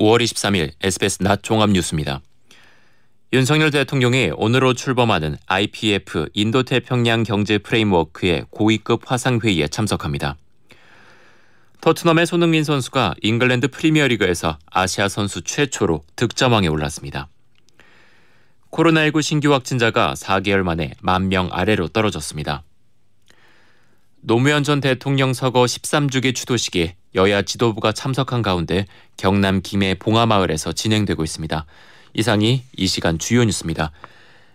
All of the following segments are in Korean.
5월 23일 SBS 낮 종합 뉴스입니다. 윤석열 대통령이 오늘로 출범하는 IPEF 인도태평양 경제 프레임워크의 고위급 화상회의에 참석합니다. 토트넘의 손흥민 선수가 잉글랜드 프리미어리그에서 아시아 선수 최초로 득점왕에 올랐습니다. 코로나19 신규 확진자가 4개월 만에 만명 아래로 떨어졌습니다. 노무현 전 대통령 서거 13주기 추도식에 여야 지도부가 참석한 가운데 경남 김해 봉하마을에서 진행되고 있습니다. 이상이 이 시간 주요 뉴스입니다.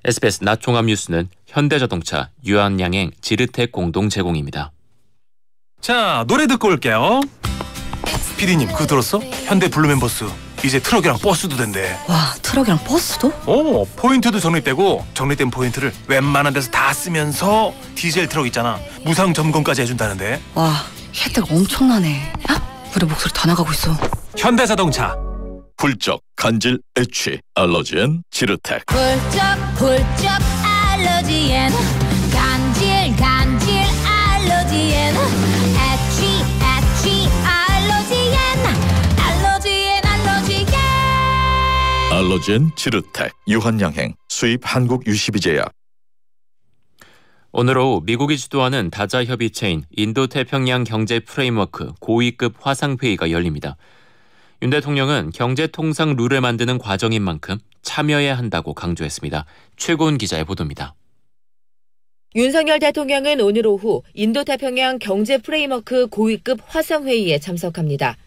SBS 낮 종합 뉴스는 현대자동차, 유한양행, 지르텍 공동 제공입니다. 자 노래 듣고 올게요. 피디님 그거 들었어? 현대 블루멤버스 이제 트럭이랑 버스도 된대. 와 트럭이랑 버스도? 어 포인트도 적립되고 적립된 포인트를 웬만한 데서 다 쓰면서 디젤 트럭 있잖아 무상 점검까지 해준다는데. 와 혜택 엄청나네. 야 우리 목소리 다 나가고 있어. 현대자동차. 훌쩍 간질 애취 알러지엔 지르텍. 훌쩍 훌쩍 알러지엔. 간질 간질 알러지엔. 애취 애취 알러지엔. 알러지엔 알러지엔. 알러지엔 지르텍. 유한양행. 수입 한국 유시비제약 오늘 오후 미국이 주도하는 다자 협의체인 인도태평양 경제 프레임워크 고위급 화상회의가 열립니다. 윤 대통령은 경제 통상 룰을 만드는 과정인 만큼 참여해야 한다고 강조했습니다. 최고은 기자의 보도입니다. 윤석열 대통령은 오늘 오후 인도태평양 경제 프레임워크 고위급 화상회의에 참석합니다.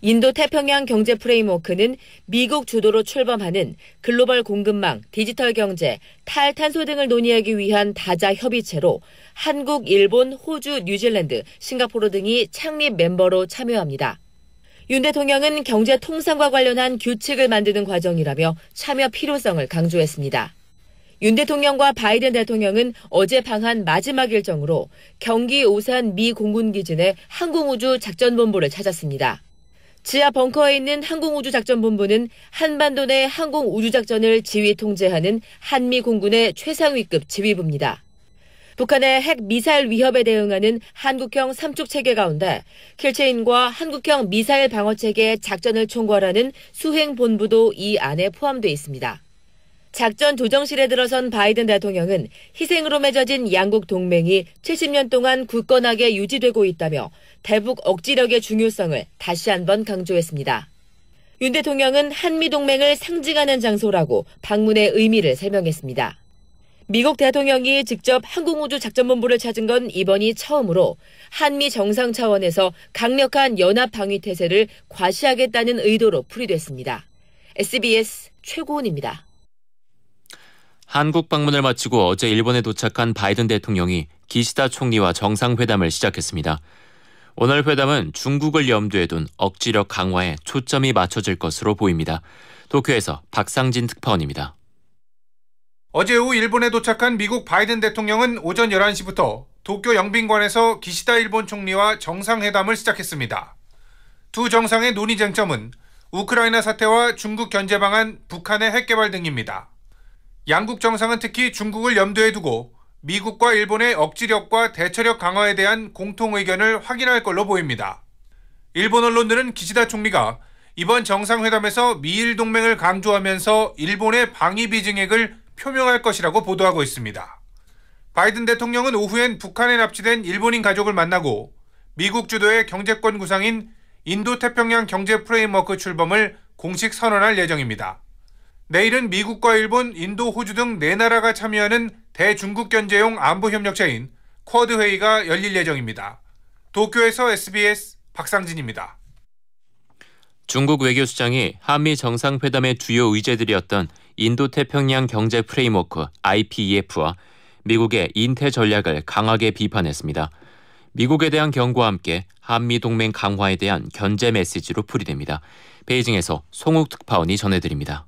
인도 태평양 경제 프레임워크는 미국 주도로 출범하는 글로벌 공급망, 디지털 경제, 탈탄소 등을 논의하기 위한 다자 협의체로 한국, 일본, 호주, 뉴질랜드, 싱가포르 등이 창립 멤버로 참여합니다. 윤 대통령은 경제 통상과 관련한 규칙을 만드는 과정이라며 참여 필요성을 강조했습니다. 윤 대통령과 바이든 대통령은 어제 방한 마지막 일정으로 경기 오산 미 공군기지 내 항공우주 작전본부를 찾았습니다. 지하 벙커에 있는 항공우주작전본부는 한반도 내 항공우주작전을 지휘 통제하는 한미 공군의 최상위급 지휘부입니다. 북한의 핵 미사일 위협에 대응하는 한국형 삼축 체계 가운데 킬체인과 한국형 미사일 방어 체계의 작전을 총괄하는 수행 본부도 이 안에 포함되어 있습니다. 작전 조정실에 들어선 바이든 대통령은 희생으로 맺어진 양국 동맹이 70년 동안 굳건하게 유지되고 있다며 대북 억지력의 중요성을 다시 한번 강조했습니다. 윤 대통령은 한미 동맹을 상징하는 장소라고 방문의 의미를 설명했습니다. 미국 대통령이 직접 항공우주 작전본부를 찾은 건 이번이 처음으로 한미 정상 차원에서 강력한 연합 방위 태세를 과시하겠다는 의도로 풀이됐습니다. SBS 최고은입니다. 한국 방문을 마치고 어제 일본에 도착한 바이든 대통령이 기시다 총리와 정상회담을 시작했습니다. 오늘 회담은 중국을 염두에 둔 억지력 강화에 초점이 맞춰질 것으로 보입니다. 도쿄에서 박상진 특파원입니다. 어제 오후 일본에 도착한 미국 바이든 대통령은 오전 11시부터 도쿄 영빈관에서 기시다 일본 총리와 정상회담을 시작했습니다. 두 정상의 논의 쟁점은 우크라이나 사태와 중국 견제 방안, 북한의 핵 개발 등입니다. 양국 정상은 특히 중국을 염두에 두고 미국과 일본의 억지력과 대처력 강화에 대한 공통 의견을 확인할 걸로 보입니다. 일본 언론들은 기시다 총리가 이번 정상회담에서 미일 동맹을 강조하면서 일본의 방위비 증액을 표명할 것이라고 보도하고 있습니다. 바이든 대통령은 오후엔 북한에 납치된 일본인 가족을 만나고 미국 주도의 경제권 구상인 인도 태평양 경제 프레임워크 출범을 공식 선언할 예정입니다. 내일은 미국과 일본, 인도, 호주 등 네 나라가 참여하는 대중국 견제용 안보협력체인 쿼드 회의가 열릴 예정입니다. 도쿄에서 SBS 박상진입니다. 중국 외교수장이 한미 정상회담의 주요 의제들이었던 인도태평양 경제 프레임워크 IPEF와 미국의 인태 전략을 강하게 비판했습니다. 미국에 대한 경고와 함께 한미 동맹 강화에 대한 견제 메시지로 풀이됩니다. 베이징에서 송욱 특파원이 전해드립니다.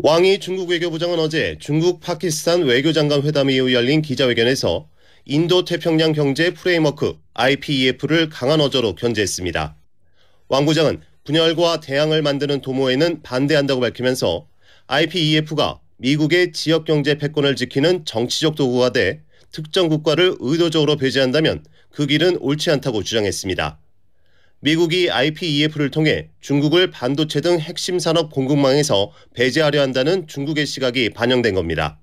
왕이 중국 외교부장은 어제 중국 파키스탄 외교장관 회담 이후 열린 기자회견에서 인도 태평양 경제 프레임워크 IPEF를 강한 어조로 견제했습니다. 왕 부장은 분열과 대항을 만드는 도모에는 반대한다고 밝히면서 IPEF가 미국의 지역 경제 패권을 지키는 정치적 도구가 돼 특정 국가를 의도적으로 배제한다면 그 길은 옳지 않다고 주장했습니다. 미국이 IPEF를 통해 중국을 반도체 등 핵심 산업 공급망에서 배제하려 한다는 중국의 시각이 반영된 겁니다.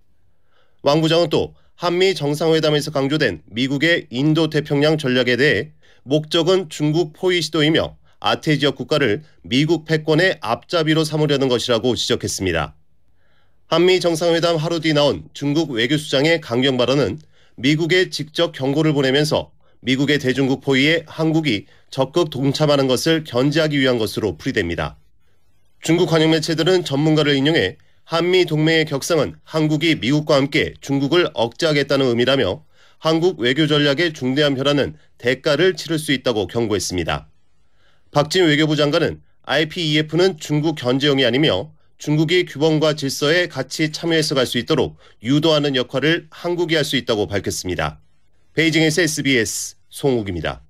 왕 부장은 또 한미 정상회담에서 강조된 미국의 인도 태평양 전략에 대해 목적은 중국 포위 시도이며 아태 지역 국가를 미국 패권의 앞잡이로 삼으려는 것이라고 지적했습니다. 한미 정상회담 하루 뒤 나온 중국 외교수장의 강경 발언은 미국에 직접 경고를 보내면서 미국의 대중국 포위에 한국이 적극 동참하는 것을 견제하기 위한 것으로 풀이됩니다. 중국 관영 매체들은 전문가를 인용해 한미 동맹의 격상은 한국이 미국과 함께 중국을 억제하겠다는 의미라며 한국 외교 전략의 중대한 변화는 대가를 치를 수 있다고 경고했습니다. 박진 외교부 장관은 IPEF는 중국 견제용이 아니며 중국이 규범과 질서에 같이 참여해서 갈 수 있도록 유도하는 역할을 한국이 할 수 있다고 밝혔습니다. 베이징에서 SBS 송욱입니다.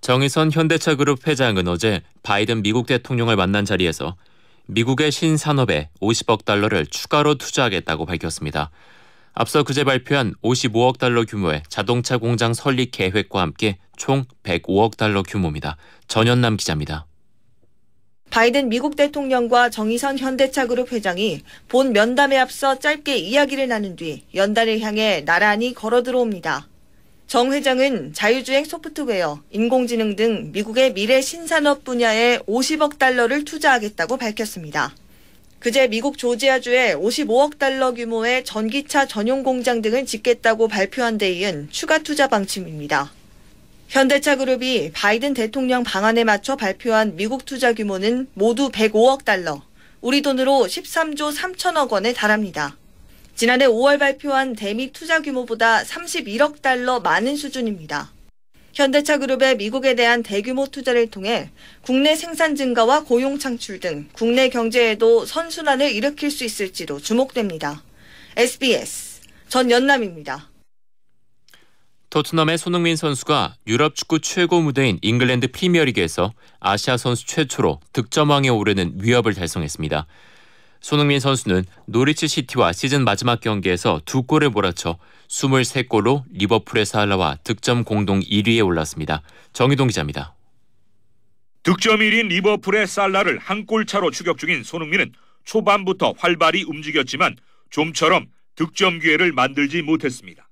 정의선 현대차 그룹 회장은 어제 바이든 미국 대통령을 만난 자리에서 미국의 신산업에 50억 달러를 추가로 투자하겠다고 밝혔습니다. 앞서 그제 발표한 55억 달러 규모의 자동차 공장 설립 계획과 함께 총 105억 달러 규모입니다. 전현남 기자입니다. 바이든 미국 대통령과 정의선 현대차그룹 회장이 본 면담에 앞서 짧게 이야기를 나눈 뒤 연단을 향해 나란히 걸어 들어옵니다. 정 회장은 자유주행 소프트웨어, 인공지능 등 미국의 미래 신산업 분야에 50억 달러를 투자하겠다고 밝혔습니다. 그제 미국 조지아주에 55억 달러 규모의 전기차 전용 공장 등을 짓겠다고 발표한 데 이은 추가 투자 방침입니다. 현대차 그룹이 바이든 대통령 방안에 맞춰 발표한 미국 투자 규모는 모두 105억 달러, 우리 돈으로 13조 3천억 원에 달합니다. 지난해 5월 발표한 대미 투자 규모보다 31억 달러 많은 수준입니다. 현대차 그룹의 미국에 대한 대규모 투자를 통해 국내 생산 증가와 고용 창출 등 국내 경제에도 선순환을 일으킬 수 있을지도 주목됩니다. SBS 전연남입니다. 토트넘의 손흥민 선수가 유럽 축구 최고 무대인 잉글랜드 프리미어리그에서 아시아 선수 최초로 득점왕에 오르는 위협을 달성했습니다. 손흥민 선수는 노리치 시티와 시즌 마지막 경기에서 두 골을 몰아쳐 23골로 리버풀의 사할라와 득점 공동 1위에 올랐습니다. 정희동 기자입니다. 득점 1인 리버풀의 살라를 한 골 차로 추격 중인 손흥민은 초반부터 활발히 움직였지만 좀처럼 득점 기회를 만들지 못했습니다.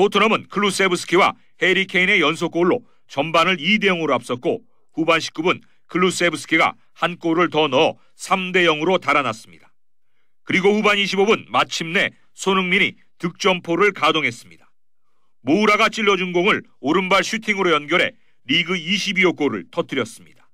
토트넘은 클루세브스키와 해리 케인의 연속골로 전반을 2대 0으로 앞섰고 후반 19분 클루세브스키가 한 골을 더 넣어 3대 0으로 달아났습니다. 그리고 후반 25분 마침내 손흥민이 득점포를 가동했습니다. 모우라가 찔러준 공을 오른발 슈팅으로 연결해 리그 22호 골을 터뜨렸습니다.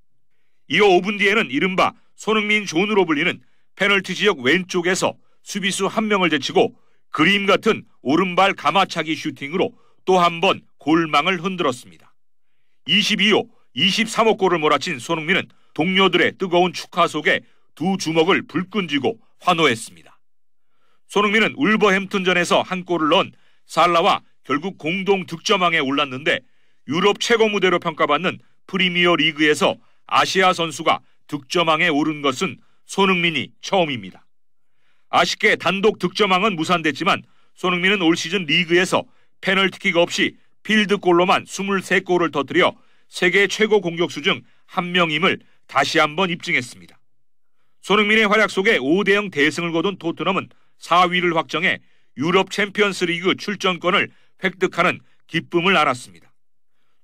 이어 5분 뒤에는 이른바 손흥민 존으로 불리는 페널티 지역 왼쪽에서 수비수 한 명을 제치고 그림 같은 오른발 감아차기 슈팅으로 또 한 번 골망을 흔들었습니다. 22호, 23호 골을 몰아친 손흥민은 동료들의 뜨거운 축하 속에 두 주먹을 불끈 쥐고 환호했습니다. 손흥민은 울버햄튼전에서 한 골을 넣은 살라와 결국 공동 득점왕에 올랐는데 유럽 최고 무대로 평가받는 프리미어 리그에서 아시아 선수가 득점왕에 오른 것은 손흥민이 처음입니다. 아쉽게 단독 득점왕은 무산됐지만 손흥민은 올 시즌 리그에서 페널티킥 없이 필드골로만 23골을 터뜨려 세계 최고 공격수 중 한 명임을 다시 한번 입증했습니다. 손흥민의 활약 속에 5대0 대승을 거둔 토트넘은 4위를 확정해 유럽 챔피언스 리그 출전권을 획득하는 기쁨을 안았습니다.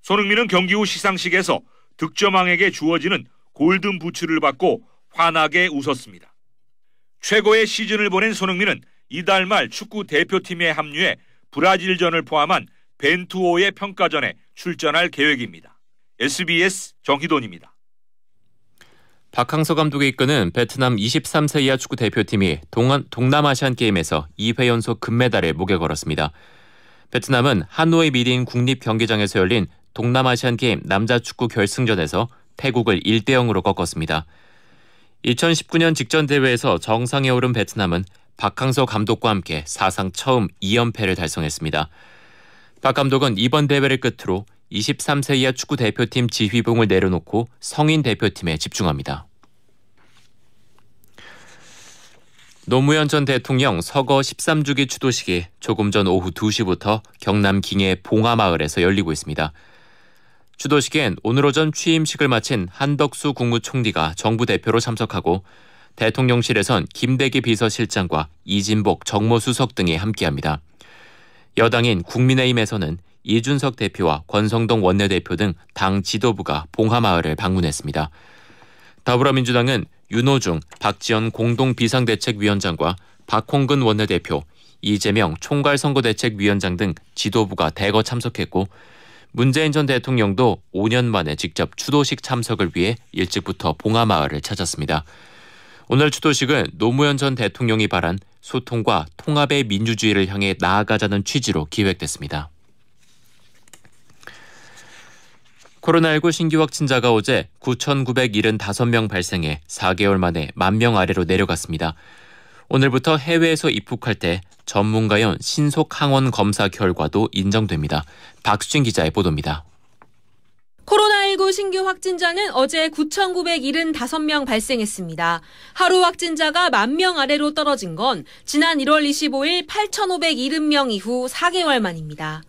손흥민은 경기 후 시상식에서 득점왕에게 주어지는 골든 부츠를 받고 환하게 웃었습니다. 최고의 시즌을 보낸 손흥민은 이달 말 축구 대표팀에 합류해 브라질전을 포함한 벤투호의 평가전에 출전할 계획입니다. SBS 정희돈입니다. 박항서 감독이 이끄는 베트남 23세 이하 축구 대표팀이 동남아시안 게임에서 2회 연속 금메달에 목에 걸었습니다. 베트남은 하노이 미린 국립 경기장에서 열린 동남아시안 게임 남자 축구 결승전에서 태국을 1대 0으로 꺾었습니다. 2019년 직전 대회에서 정상에 오른 베트남은 박항서 감독과 함께 사상 처음 2연패를 달성했습니다. 박 감독은 이번 대회를 끝으로 23세 이하 축구 대표팀 지휘봉을 내려놓고 성인 대표팀에 집중합니다. 노무현 전 대통령 서거 13주기 추도식이 조금 전 오후 2시부터 경남 김해 봉하마을에서 열리고 있습니다. 주도식엔 오늘 오전 취임식을 마친 한덕수 국무총리가 정부 대표로 참석하고 대통령실에선 김대기 비서실장과 이진복 정무수석 등이 함께합니다. 여당인 국민의힘에서는 이준석 대표와 권성동 원내대표 등 당 지도부가 봉하마을을 방문했습니다. 더불어민주당은 윤호중, 박지원 공동비상대책위원장과 박홍근 원내대표, 이재명 총괄선거대책위원장 등 지도부가 대거 참석했고 문재인 전 대통령도 5년 만에 직접 추도식 참석을 위해 일찍부터 봉하마을을 찾았습니다. 오늘 추도식은 노무현 전 대통령이 바란 소통과 통합의 민주주의를 향해 나아가자는 취지로 기획됐습니다. 코로나19 신규 확진자가 어제 9,975명 발생해 4개월 만에 만명 아래로 내려갔습니다. 오늘부터 해외에서 입국할 때 전문가용 신속 항원 검사 결과도 인정됩니다. 박수진 기자의 보도입니다. 코로나19 신규 확진자는 어제 9,975명 발생했습니다. 하루 확진자가 만명 아래로 떨어진 건 지난 1월 25일 8,570명 이후 4개월 만입니다.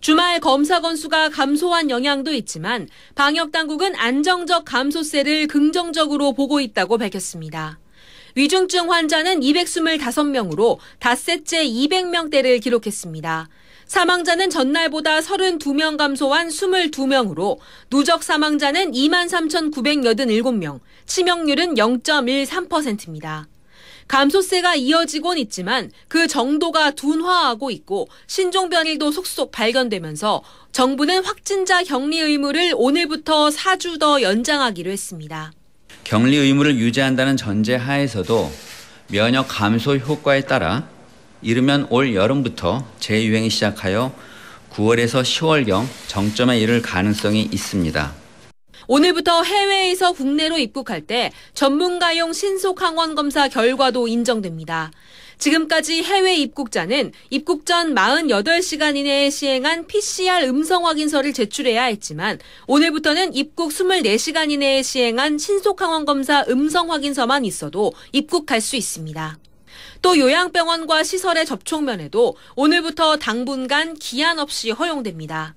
주말 검사 건수가 감소한 영향도 있지만 방역 당국은 안정적 감소세를 긍정적으로 보고 있다고 밝혔습니다. 위중증 환자는 225명으로 닷새째 200명대를 기록했습니다. 사망자는 전날보다 32명 감소한 22명으로 누적 사망자는 23,987명, 치명률은 0.13%입니다. 감소세가 이어지곤 있지만 그 정도가 둔화하고 있고 신종 변이도 속속 발견되면서 정부는 확진자 격리 의무를 오늘부터 4주 더 연장하기로 했습니다. 격리 의무를 유지한다는 전제 하에서도 면역 감소 효과에 따라 이르면 올 여름부터 재유행이 시작하여 9월에서 10월경 정점에 이를 가능성이 있습니다. 오늘부터 해외에서 국내로 입국할 때 전문가용 신속 항원 검사 결과도 인정됩니다. 지금까지 해외 입국자는 입국 전 48시간 이내에 시행한 PCR 음성 확인서를 제출해야 했지만 오늘부터는 입국 24시간 이내에 시행한 신속 항원 검사 음성 확인서만 있어도 입국할 수 있습니다. 또 요양병원과 시설의 접촉면에도 오늘부터 당분간 기한 없이 허용됩니다.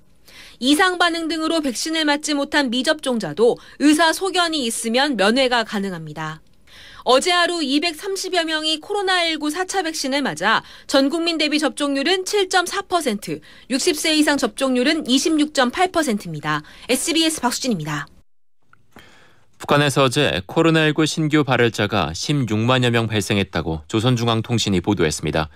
이상 반응 등으로 백신을 맞지 못한 미접종자도 의사 소견이 있으면 면회가 가능합니다. 어제 하루 230여 명이 코로나19 4차 백신을 맞아 전 국민 대비 접종률은 7.4%, 60세 이상 접종률은 26.8%입니다. SBS 박수진입니다. 북한에서 어제 코로나19 신규 발열자가 16만여 명 발생했다고 조선중앙통신이 보도했습니다.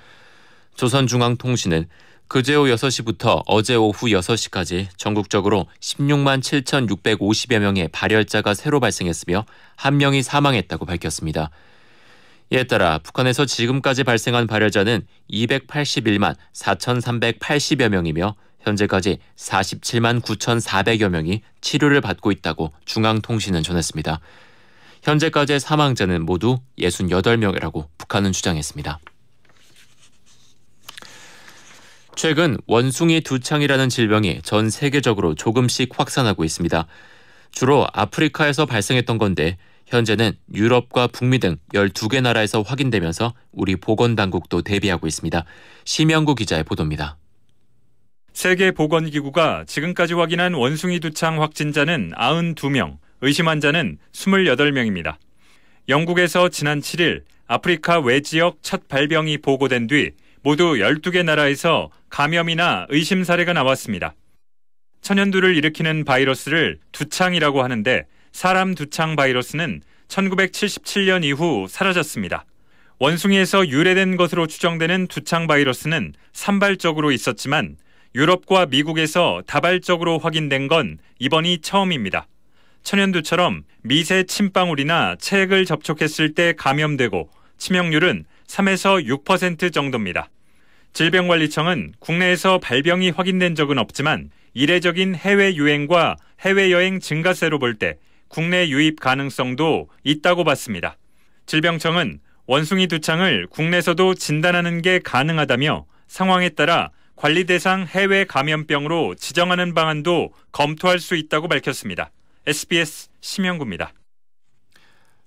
조선중앙통신은 그제 오후 6시부터 어제 오후 6시까지 전국적으로 16만 7,650여 명의 발열자가 새로 발생했으며 한 명이 사망했다고 밝혔습니다. 이에 따라 북한에서 지금까지 발생한 발열자는 281만 4,380여 명이며 현재까지 47만 9,400여 명이 치료를 받고 있다고 중앙통신은 전했습니다. 현재까지의 사망자는 모두 68명이라고 북한은 주장했습니다. 최근 원숭이 두창이라는 질병이 전 세계적으로 조금씩 확산하고 있습니다. 주로 아프리카에서 발생했던 건데 현재는 유럽과 북미 등 12개 나라에서 확인되면서 우리 보건당국도 대비하고 있습니다. 심영구 기자의 보도입니다. 세계보건기구가 지금까지 확인한 원숭이 두창 확진자는 92명, 의심 환자는 28명입니다. 영국에서 지난 7일 아프리카 외 지역 첫 발병이 보고된 뒤 모두 12개 나라에서 감염이나 의심 사례가 나왔습니다. 천연두를 일으키는 바이러스를 두창이라고 하는데 사람 두창 바이러스는 1977년 이후 사라졌습니다. 원숭이에서 유래된 것으로 추정되는 두창 바이러스는 산발적으로 있었지만 유럽과 미국에서 다발적으로 확인된 건 이번이 처음입니다. 천연두처럼 미세 침방울이나 체액을 접촉했을 때 감염되고 치명률은 3에서 6% 정도입니다. 질병관리청은 국내에서 발병이 확인된 적은 없지만 이례적인 해외 유행과 해외여행 증가세로 볼 때 국내 유입 가능성도 있다고 봤습니다. 질병청은 원숭이 두창을 국내에서도 진단하는 게 가능하다며 상황에 따라 관리 대상 해외 감염병으로 지정하는 방안도 검토할 수 있다고 밝혔습니다. SBS 심영구입니다.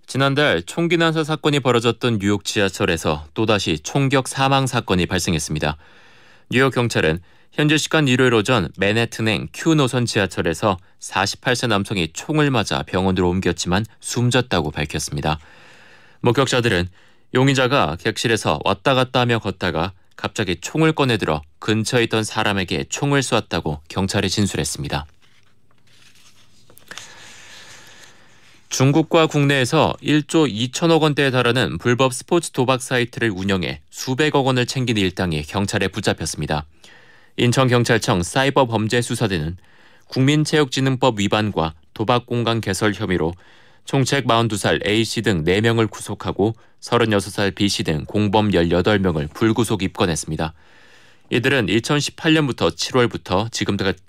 지난달 총기 난사 사건이 벌어졌던 뉴욕 지하철에서 또다시 총격 사망 사건이 발생했습니다. 뉴욕 경찰은 현재 시간 일요일 오전 맨해튼행 Q 노선 지하철에서 48세 남성이 총을 맞아 병원으로 옮겼지만 숨졌다고 밝혔습니다. 목격자들은 용의자가 객실에서 왔다 갔다 하며 걷다가 갑자기 총을 꺼내들어 근처에 있던 사람에게 총을 쏘았다고 경찰에 진술했습니다. 중국과 국내에서 1조 2천억 원대에 달하는 불법 스포츠 도박 사이트를 운영해 수백억 원을 챙긴 일당이 경찰에 붙잡혔습니다. 인천경찰청 사이버 범죄 수사대는 국민체육진흥법 위반과 도박 공간 개설 혐의로 총책 42살 A씨 등 4명을 구속하고 36살 B씨 등 공범 18명을 불구속 입건했습니다. 이들은 2018년부터 7월부터 지금까지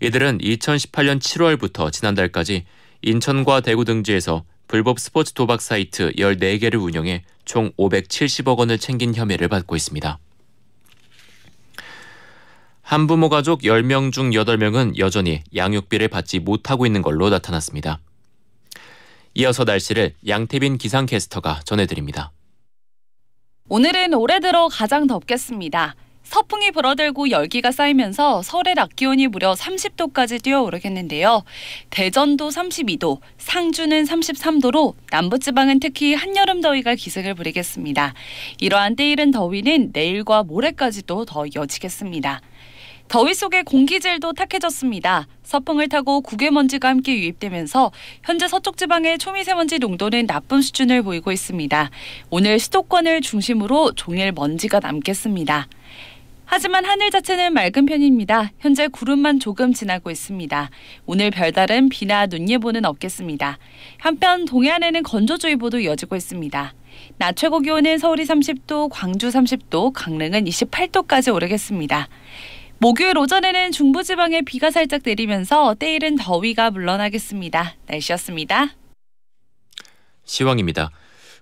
이들은 2018년 7월부터 지난달까지 인천과 대구 등지에서 불법 스포츠 도박 사이트 14개를 운영해 총 570억 원을 챙긴 혐의를 받고 있습니다. 한부모 가족 10명 중 8명은 여전히 양육비를 받지 못하고 있는 걸로 나타났습니다. 이어서 날씨를 양태빈 기상캐스터가 전해드립니다. 오늘은 올해 들어 가장 덥겠습니다. 서풍이 불어들고 열기가 쌓이면서 서울의 낮 기온이 무려 30도까지 뛰어오르겠는데요. 대전도 32도, 상주는 33도로 남부지방은 특히 한여름 더위가 기승을 부리겠습니다. 이러한 때이른 더위는 내일과 모레까지도 더 이어지겠습니다. 더위 속에 공기질도 탁해졌습니다. 서풍을 타고 국외먼지가 함께 유입되면서 현재 서쪽 지방의 초미세먼지 농도는 나쁨 수준을 보이고 있습니다. 오늘 수도권을 중심으로 종일 먼지가 남겠습니다. 하지만 하늘 자체는 맑은 편입니다. 현재 구름만 조금 지나고 있습니다. 오늘 별다른 비나 눈 예보는 없겠습니다. 한편 동해안에는 건조주의보도 이어지고 있습니다. 낮 최고 기온은 서울이 30도, 광주 30도, 강릉은 28도까지 오르겠습니다. 목요일 오전에는 중부지방에 비가 살짝 내리면서 때이른 더위가 물러나겠습니다. 날씨였습니다. 시황입니다.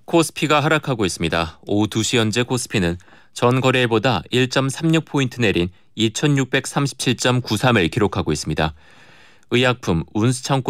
코스피가 하락하고 있습니다. 오후 2시 현재 코스피는 전 거래일보다 1.36포인트 내린 2637.93을 기록하고 있습니다. 의약품, 운수창고